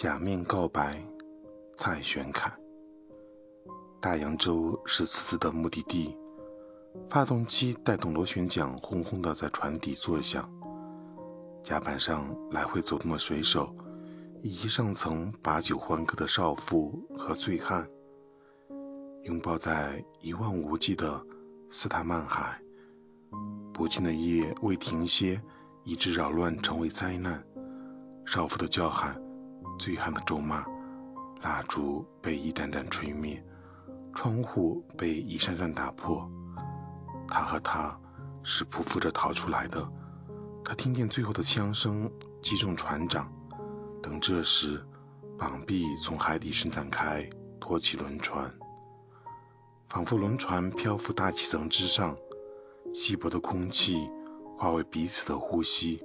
假面告白，蔡玄凯。大洋洲是此次的目的地，发动机带动螺旋桨轰轰的在船底作响。甲板上来回走动的水手，以及上层把酒欢歌的少妇和醉汉，拥抱在一望无际的斯坦曼海。不尽的夜未停歇，以致扰乱成为灾难。少妇的叫喊。醉汉的咒骂，蜡烛被一盏盏吹灭，窗户被一扇扇打破。他和她是匍匐着逃出来的。他听见最后的枪声击中船长。等这时，绑臂从海底伸展开，托起轮船，仿佛轮船漂浮大气层之上，稀薄的空气化为彼此的呼吸。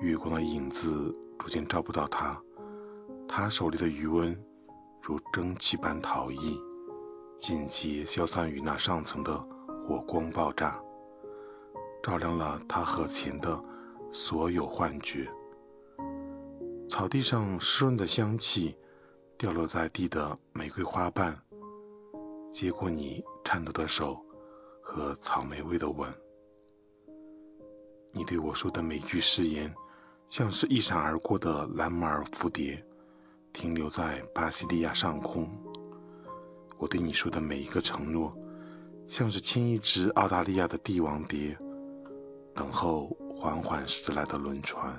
月光的影子。逐渐照不到他，他手里的余温如蒸汽般逃逸，间接消散于那上层的火光爆炸，照亮了他和前的所有幻觉。草地上湿润的香气，掉落在地的玫瑰花瓣，接过你颤抖的手和草莓味的吻。你对我说的每句誓言。像是一闪而过的蓝马尔蝴蝶停留在巴西利亚上空。我对你说的每一个承诺像是亲一只澳大利亚的帝王蝶等候缓缓驶来的轮船。